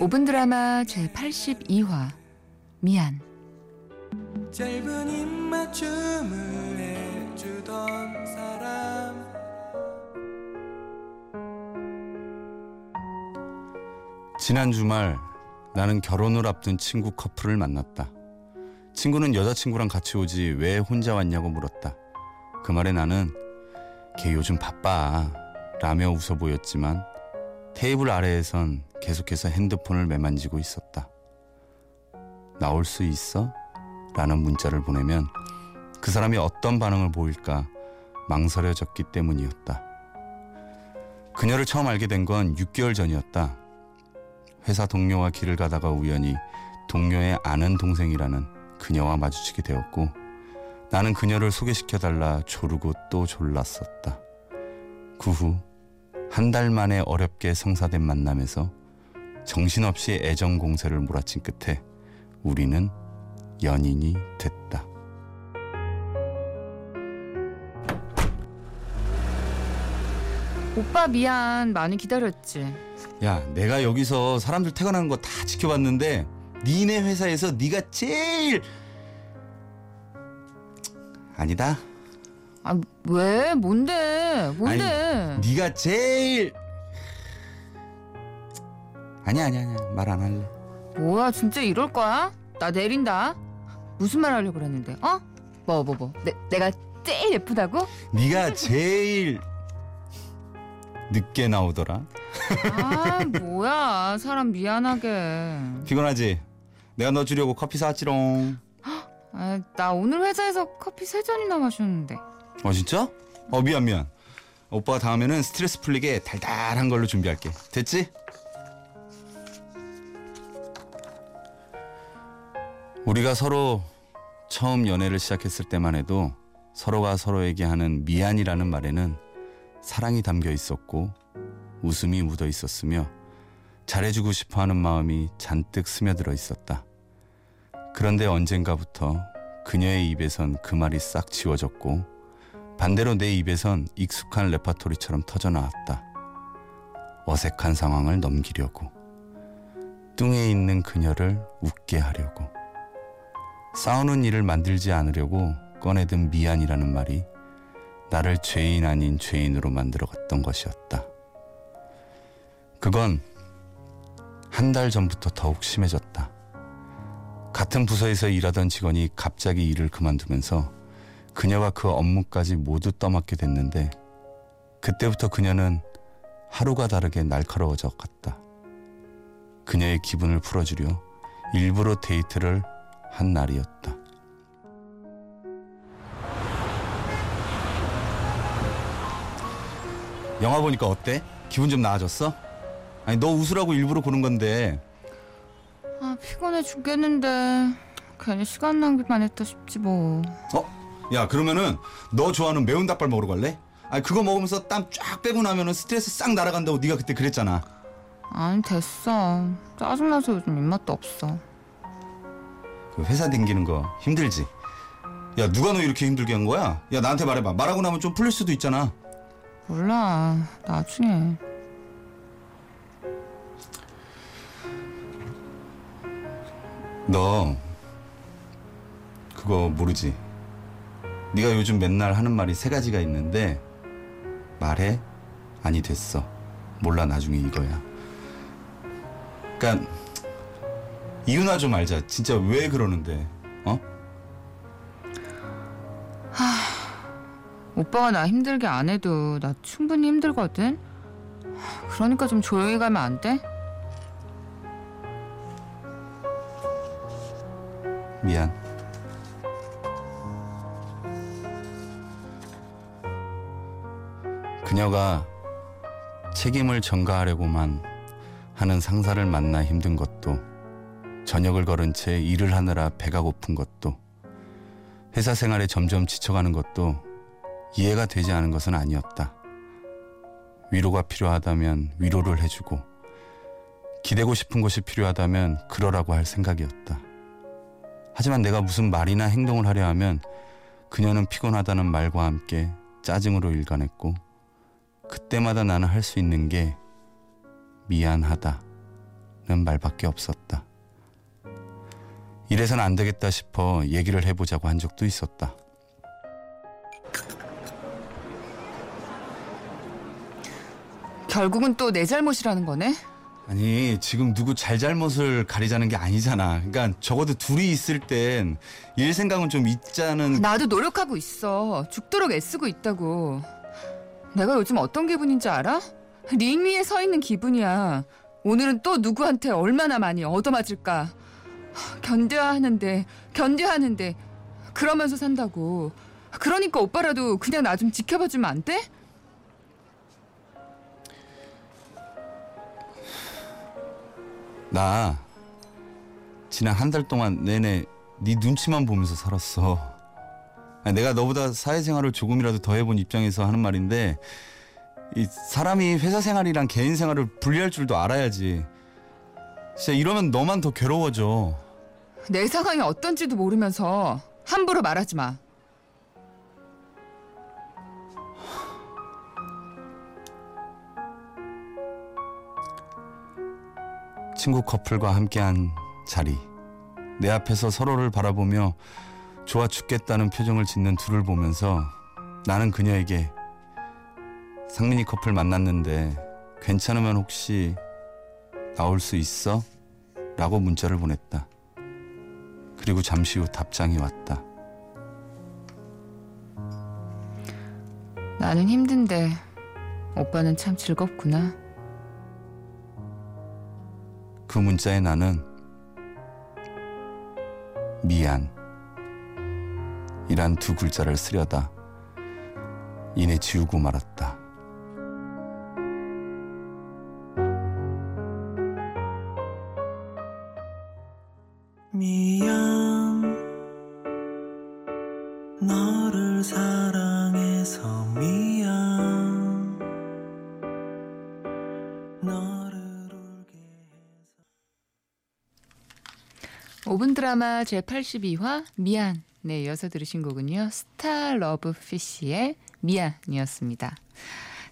5분 드라마 제82화 미안 짧은 입맞춤을 해주던 사람 지난 주말 나는 결혼을 앞둔 친구 커플을 만났다. 친구는 여자친구랑 같이 오지 왜 혼자 왔냐고 물었다. 그 말에 나는 걔 요즘 바빠 라며 웃어 보였지만 테이블 아래에선 계속해서 핸드폰을 매만지고 있었다. 나올 수 있어? 라는 문자를 보내면 그 사람이 어떤 반응을 보일까 망설여졌기 때문이었다. 그녀를 처음 알게 된 건 6개월 전이었다. 회사 동료와 길을 가다가 우연히 동료의 아는 동생이라는 그녀와 마주치게 되었고 나는 그녀를 소개시켜달라 조르고 또 졸랐었다. 그 후 한 달 만에 어렵게 성사된 만남에서 정신없이 애정 공세를 몰아친 끝에 우리는 연인이 됐다. 오빠 미안 많이 기다렸지 야, 내가 여기서 사람들 퇴근하는 거 다 지켜봤는데 니네 회사에서 네가 제일 아니다. 아 왜 뭔데 뭔데 네가 제일 아니야 아니야 아니야 말 안 할래. 뭐야 진짜 이럴 거야? 나 내린다 무슨 말 하려고 그랬는데 어? 뭐 뭐 뭐 내, 내가 제일 예쁘다고? 네가 제일 늦게 나오더라. 아 뭐야 사람 미안하게 피곤하지? 내가 너 주려고 커피 사왔지롱. 아, 나 오늘 회사에서 커피 세 잔이나 마셨는데 어 진짜? 어 미안 미안. 오빠가 다음에는 스트레스 풀리게 달달한 걸로 준비할게. 됐지? 우리가 서로 처음 연애를 시작했을 때만 해도 서로가 서로에게 하는 미안이라는 말에는 사랑이 담겨 있었고 웃음이 묻어 있었으며 잘해주고 싶어 하는 마음이 잔뜩 스며들어 있었다. 그런데 언젠가부터 그녀의 입에선 그 말이 싹 지워졌고 반대로 내 입에선 익숙한 레파토리처럼 터져나왔다. 어색한 상황을 넘기려고. 뚱에 있는 그녀를 웃게 하려고. 싸우는 일을 만들지 않으려고 꺼내든 미안이라는 말이 나를 죄인 아닌 죄인으로 만들어 갔던 것이었다. 그건 한 달 전부터 더욱 심해졌다. 같은 부서에서 일하던 직원이 갑자기 일을 그만두면서 그녀가 그 업무까지 모두 떠맡게 됐는데 그때부터 그녀는 하루가 다르게 날카로워져 갔다. 그녀의 기분을 풀어주려 일부러 데이트를 한 날이었다. 영화 보니까 어때? 기분 좀 나아졌어? 아니 너 웃으라고 일부러 고른 건데 아 피곤해 죽겠는데 괜히 시간 낭비만 했다 싶지 뭐 어? 야 그러면은 너 좋아하는 매운 닭발 먹으러 갈래? 아니 그거 먹으면서 땀 쫙 빼고 나면은 스트레스 싹 날아간다고 네가 그때 그랬잖아 아니 됐어 짜증나서 요즘 입맛도 없어 그 회사 댕기는 거 힘들지? 야 누가 너 이렇게 힘들게 한 거야? 야 나한테 말해봐 말하고 나면 좀 풀릴 수도 있잖아 몰라 나중에 너 그거 모르지? 네가 요즘 맨날 하는 말이 세 가지가 있는데 말해? 아니 됐어 몰라 나중에 이거야 그니까 이유나 좀 알자 진짜 왜 그러는데 어? 오빠가 나 힘들게 안 해도 나 충분히 힘들거든 그러니까 좀 조용히 가면 안 돼? 미안 그녀가 책임을 전가하려고만 하는 상사를 만나 힘든 것도 저녁을 걸은 채 일을 하느라 배가 고픈 것도 회사 생활에 점점 지쳐가는 것도 이해가 되지 않은 것은 아니었다. 위로가 필요하다면 위로를 해주고 기대고 싶은 것이 필요하다면 그러라고 할 생각이었다. 하지만 내가 무슨 말이나 행동을 하려 하면 그녀는 피곤하다는 말과 함께 짜증으로 일관했고 그때마다 나는 할 수 있는 게 미안하다 말밖에 없었다. 이래선 안 되겠다 싶어 얘기를 해보자고 한 적도 있었다. 결국은 또 내 잘못이라는 거네. 아니 지금 누구 잘잘못을 가리자는 게 아니잖아. 그러니까 적어도 둘이 있을 땐 일 생각은 좀 있자는. 나도 노력하고 있어. 죽도록 애쓰고 있다고. 내가 요즘 어떤 기분인지 알아? 링 위에 서 있는 기분이야. 오늘은 또 누구한테 얼마나 많이 얻어맞을까. 견뎌야 하는데, 견뎌야 하는데, 그러면서 산다고. 그러니까 오빠라도 그냥 나 좀 지켜봐 주면 안 돼? 나 지난 한 달 동안 내내 네 눈치만 보면서 살았어. 내가 너보다 사회생활을 조금이라도 더 해본 입장에서 하는 말인데 이 사람이 회사 생활이랑 개인 생활을 분리할 줄도 알아야지. 진짜 이러면 너만 더 괴로워져. 내 상황이 어떤지도 모르면서 함부로 말하지 마. 친구 커플과 함께한 자리. 내 앞에서 서로를 바라보며 좋아 죽겠다는 표정을 짓는 둘을 보면서 나는 그녀에게 상민이 커플 만났는데 괜찮으면 혹시 나올 수 있어? 라고 문자를 보냈다. 그리고 잠시 후 답장이 왔다. 나는 힘든데 오빠는 참 즐겁구나. 그 문자에 나는 미안 이란 두 글자를 쓰려다 이내 지우고 말았다. 미안 너를 사랑해서 미안. 너를 울게 해서. 5분 드라마 제82화 미안 네 이어서 들으신 곡은요 스타러브피쉬의 미안이었습니다.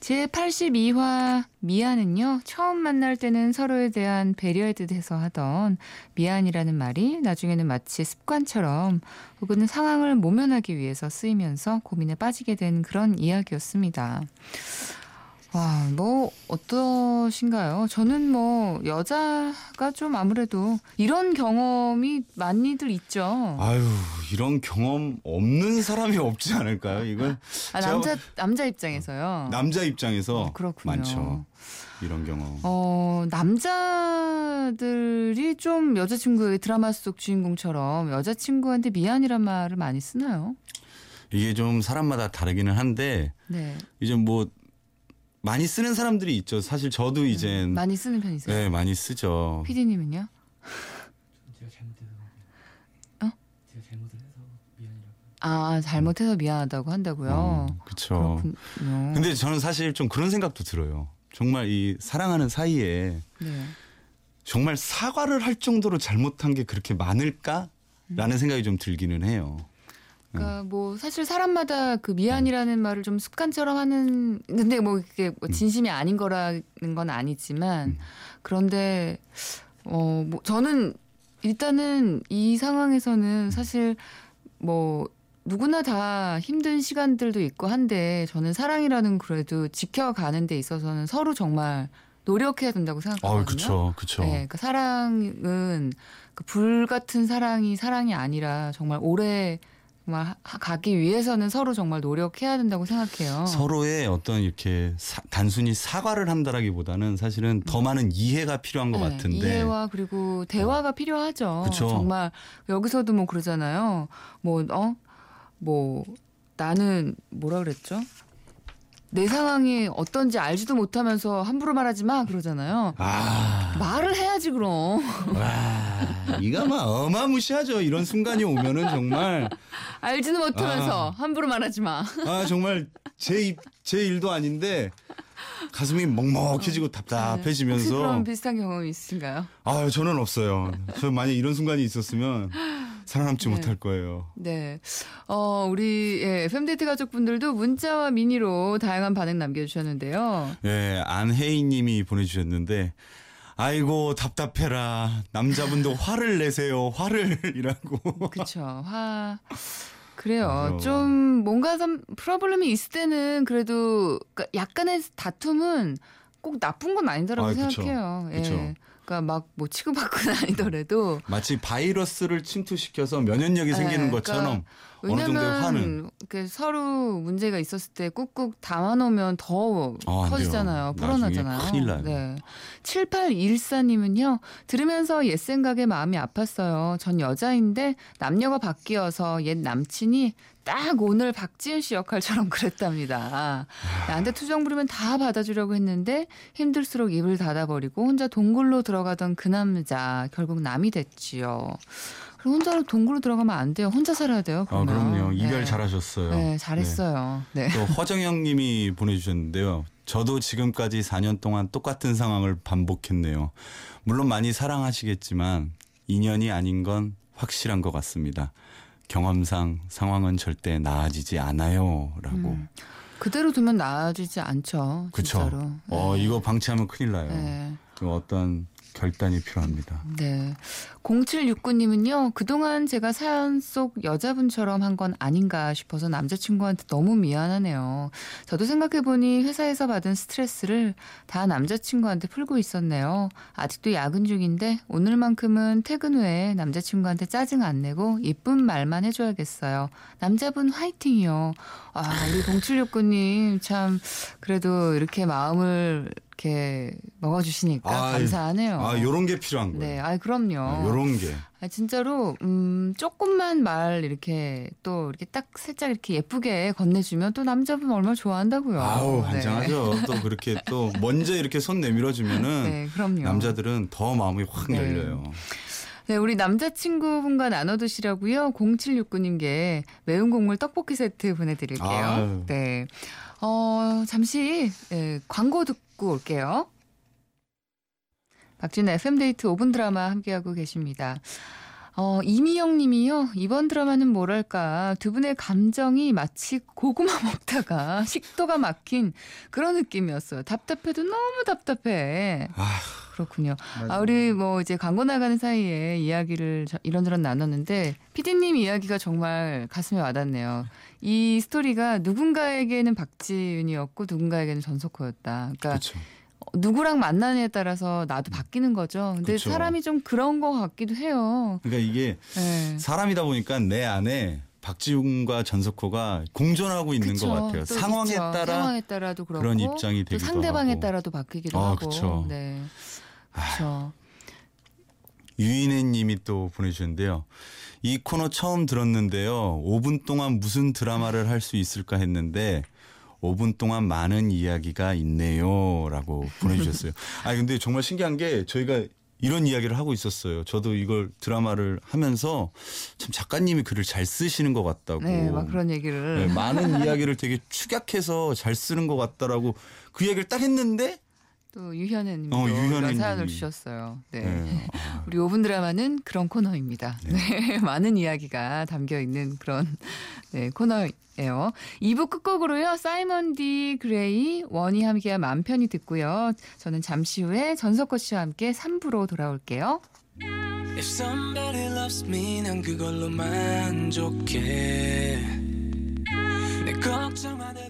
제82화 미안은요 처음 만날 때는 서로에 대한 배려의 뜻에서 하던 미안이라는 말이 나중에는 마치 습관처럼 혹은 상황을 모면하기 위해서 쓰이면서 고민에 빠지게 된 그런 이야기였습니다. 와, 뭐 어떠신가요? 저는 뭐 여자가 좀 아무래도 이런 경험이 많이들 있죠. 아유 이런 경험 없는 사람이 없지 않을까요? 이건 아, 남자 남자 입장에서요. 남자 입장에서 어, 그렇군요. 많죠 이런 경험. 어, 남자들이 좀 여자친구의 드라마 속 주인공처럼 여자친구한테 미안이란 말을 많이 쓰나요? 이게 좀 사람마다 다르기는 한데 네. 이제 뭐 많이 쓰는 사람들이 있죠. 사실 저도 이젠 음, 많이 쓰는 편이세요? 네 많이 쓰죠. 피디님은요? 제가 잘못해서 어? 제가 잘못을 해서 미안이라고 아, 잘못해서 미안하다고 한다고요. 그렇죠. 그렇군요. 근데 저는 사실 좀 그런 생각도 들어요. 정말 이 사랑하는 사이에 네. 정말 사과를 할 정도로 잘못한 게 그렇게 많을까라는 음. 생각이 좀 들기는 해요. 그러니까 뭐 사실 사람마다 그 미안이라는 말을 좀 습관처럼 하는 근데 뭐 그게 뭐 진심이 아닌 거라는 건 아니지만 음. 그런데 어 뭐 저는 일단은 이 상황에서는 사실 뭐 누구나 다 힘든 시간들도 있고 한데 저는 사랑이라는 그래도 지켜가는 데 있어서는 서로 정말 노력해야 된다고 생각하거든요. 아, 그렇죠, 그렇죠. 네, 그러니까 사랑은 그 불 같은 사랑이 사랑이 아니라 정말 오래 가기 위해서는 서로 정말 노력해야 된다고 생각해요. 서로의 어떤 이렇게 사- 단순히 사과를 한다라기보다는 사실은 더 많은 이해가 필요한 것 네, 같은데. 이해와 그리고 대화가 필요하죠. 그쵸. 정말 여기서도 뭐 그러잖아요. 뭐 어? 뭐 나는 뭐라 그랬죠? 내 상황이 어떤지 알지도 못하면서 함부로 말하지 마 그러잖아요. 아, 말을 해야지 그럼. 와, 이가 막 어마무시하죠. 이런 순간이 오면은 정말 알지는 못하면서 아. 함부로 말하지 마. 아 정말 제, 입- 제 일도 아닌데 가슴이 먹먹해지고 혹시 답답해지면서 그런 비슷한 경험이 있으신가요? 아 저는 없어요. 저 만약 이런 순간이 있었으면 살아남지 네. 못할 거예요. 네. 어, 우리 예, FM데이트 가족분들도 문자와 미니로 다양한 반응 남겨주셨는데요. 예, 안혜희 님이 보내주셨는데, 아이고 답답해라. 남자분도 화를 내세요. 화를 이라고. 그쵸. 화. 그래요. 좀 뭔가 좀 프로블럼이 있을 때는 그래도 그러니까 약간의 다툼은 꼭 나쁜 건 아니더라고 아, 그쵸. 생각해요. 예. 그쵸. 그러니까 막 뭐 치고받고는 아니더라도 마치 바이러스를 침투시켜서 면역력이 생기는 네, 것처럼 어느 왜냐면 화는 그 서로 문제가 있었을 때 꾹꾹 담아놓으면 더 아, 안 커지잖아요. 불어나잖아요. 큰일 나요. 네. 7814님은요. 들으면서 옛 생각에 마음이 아팠어요. 전 여자인데 남녀가 바뀌어서 옛 남친이 딱 오늘 박지윤 씨 역할처럼 그랬답니다. 나한테 투정 부리면 다 받아주려고 했는데 힘들수록 입을 닫아버리고 혼자 동굴로 들어가던 그 남자 결국 남이 됐지요. 그리고 혼자로 동굴로 들어가면 안 돼요. 혼자 살아야 돼요. 아. 그럼요. 이별 네. 잘하셨어요. 네, 잘했어요. 네. 또 허정영 님이 보내주셨는데요. 저도 지금까지 4년 동안 똑같은 상황을 반복했네요. 물론 많이 사랑하시겠지만 인연이 아닌 건 확실한 것 같습니다. 경험상 상황은 절대 나아지지 않아요. 라고. 음. 그대로 두면 나아지지 않죠. 그쵸. 진짜로. 어, 이거 방치하면 큰일 나요. 네. 그 어떤 결단이 필요합니다. 네. 0769님은요, 그동안 제가 사연 속 여자분처럼 한 건 아닌가 싶어서 남자친구한테 너무 미안하네요. 저도 생각해보니 회사에서 받은 스트레스를 다 남자친구한테 풀고 있었네요. 아직도 야근 중인데 오늘만큼은 퇴근 후에 남자친구한테 짜증 안 내고 이쁜 말만 해줘야겠어요. 남자분 화이팅이요. 아, 우리 0769님 참 그래도 이렇게 마음을 이렇게 먹어주시니까 아이, 감사하네요. 아, 요런 게 필요한 거예요. 네, 아 그럼요. 아, 요런 게. 아, 진짜로 음 조금만 말 이렇게 또 이렇게 딱 살짝 이렇게 예쁘게 건네주면 또 남자분 얼마나 좋아한다고요. 아우, 네. 환장하죠. 또 그렇게 또 먼저 이렇게 손 내밀어주면은 네, 그럼요. 남자들은 더 마음이 확 네. 열려요. 네, 우리 남자친구분과 나눠 드시라고요. 0769님께 매운 국물 떡볶이 세트 보내드릴게요. 아유. 네. 어, 잠시 예, 광고 듣고 올게요. 박진의 FM데이트 5분 드라마 함께하고 계십니다. 어, 이미영 님이요. 이번 드라마는 뭐랄까. 두 분의 감정이 마치 고구마 먹다가 식도가 막힌 그런 느낌이었어요. 답답해도 너무 답답해. 아, 그렇군요. 아, 우리 뭐 이제 광고 나가는 사이에 이야기를 저- 이런저런 나눴는데 피디님 이야기가 정말 가슴에 와닿네요. 이 스토리가 누군가에게는 박지윤이었고 누군가에게는 전석호였다. 그러니까 그렇죠. 어, 누구랑 만나느냐에 따라서 나도 바뀌는 거죠. 근데 그쵸. 사람이 좀 그런 것 같기도 해요. 그러니까 이게 네. 사람이다 보니까 내 안에 박지훈과 전석호가 공존하고 있는 그쵸. 것 같아요. 또 상황에 있죠. 따라 상황에 따라도 그렇고 그런 입장이 또 되기도 상대방에 하고. 따라도 바뀌기도 아, 하고. 그쵸. 네. 그렇죠. 유인혜 님이 또 보내주셨는데요. 이 코너 처음 들었는데요. 5분 동안 무슨 드라마를 할 수 있을까 했는데 5분 동안 많은 이야기가 있네요. 라고 보내주셨어요. 아 근데 정말 신기한 게 저희가 이런 이야기를 하고 있었어요. 저도 이걸 드라마를 하면서 참 작가님이 글을 잘 쓰시는 것 같다고. 네, 막 그런 얘기를 네, 많은 이야기를 되게 축약해서 잘 쓰는 것 같다라고 그 얘기를 딱 했는데 또 유현애 님도 어, 유현애 사연을 님이. 주셨어요. 네. 네, 아, 우리 5분 드라마는 그런 코너입니다. 네. 많은 이야기가 담겨 있는 그런 네, 코너예요. 2부 끝곡으로요. 사이먼 디 그레이 원이 함께한 맘 편히 듣고요. 저는 잠시 후에 전석호 씨와 함께 3부로 돌아올게요. If somebody loves me 난 그걸로 만족해 내 걱정 안 해.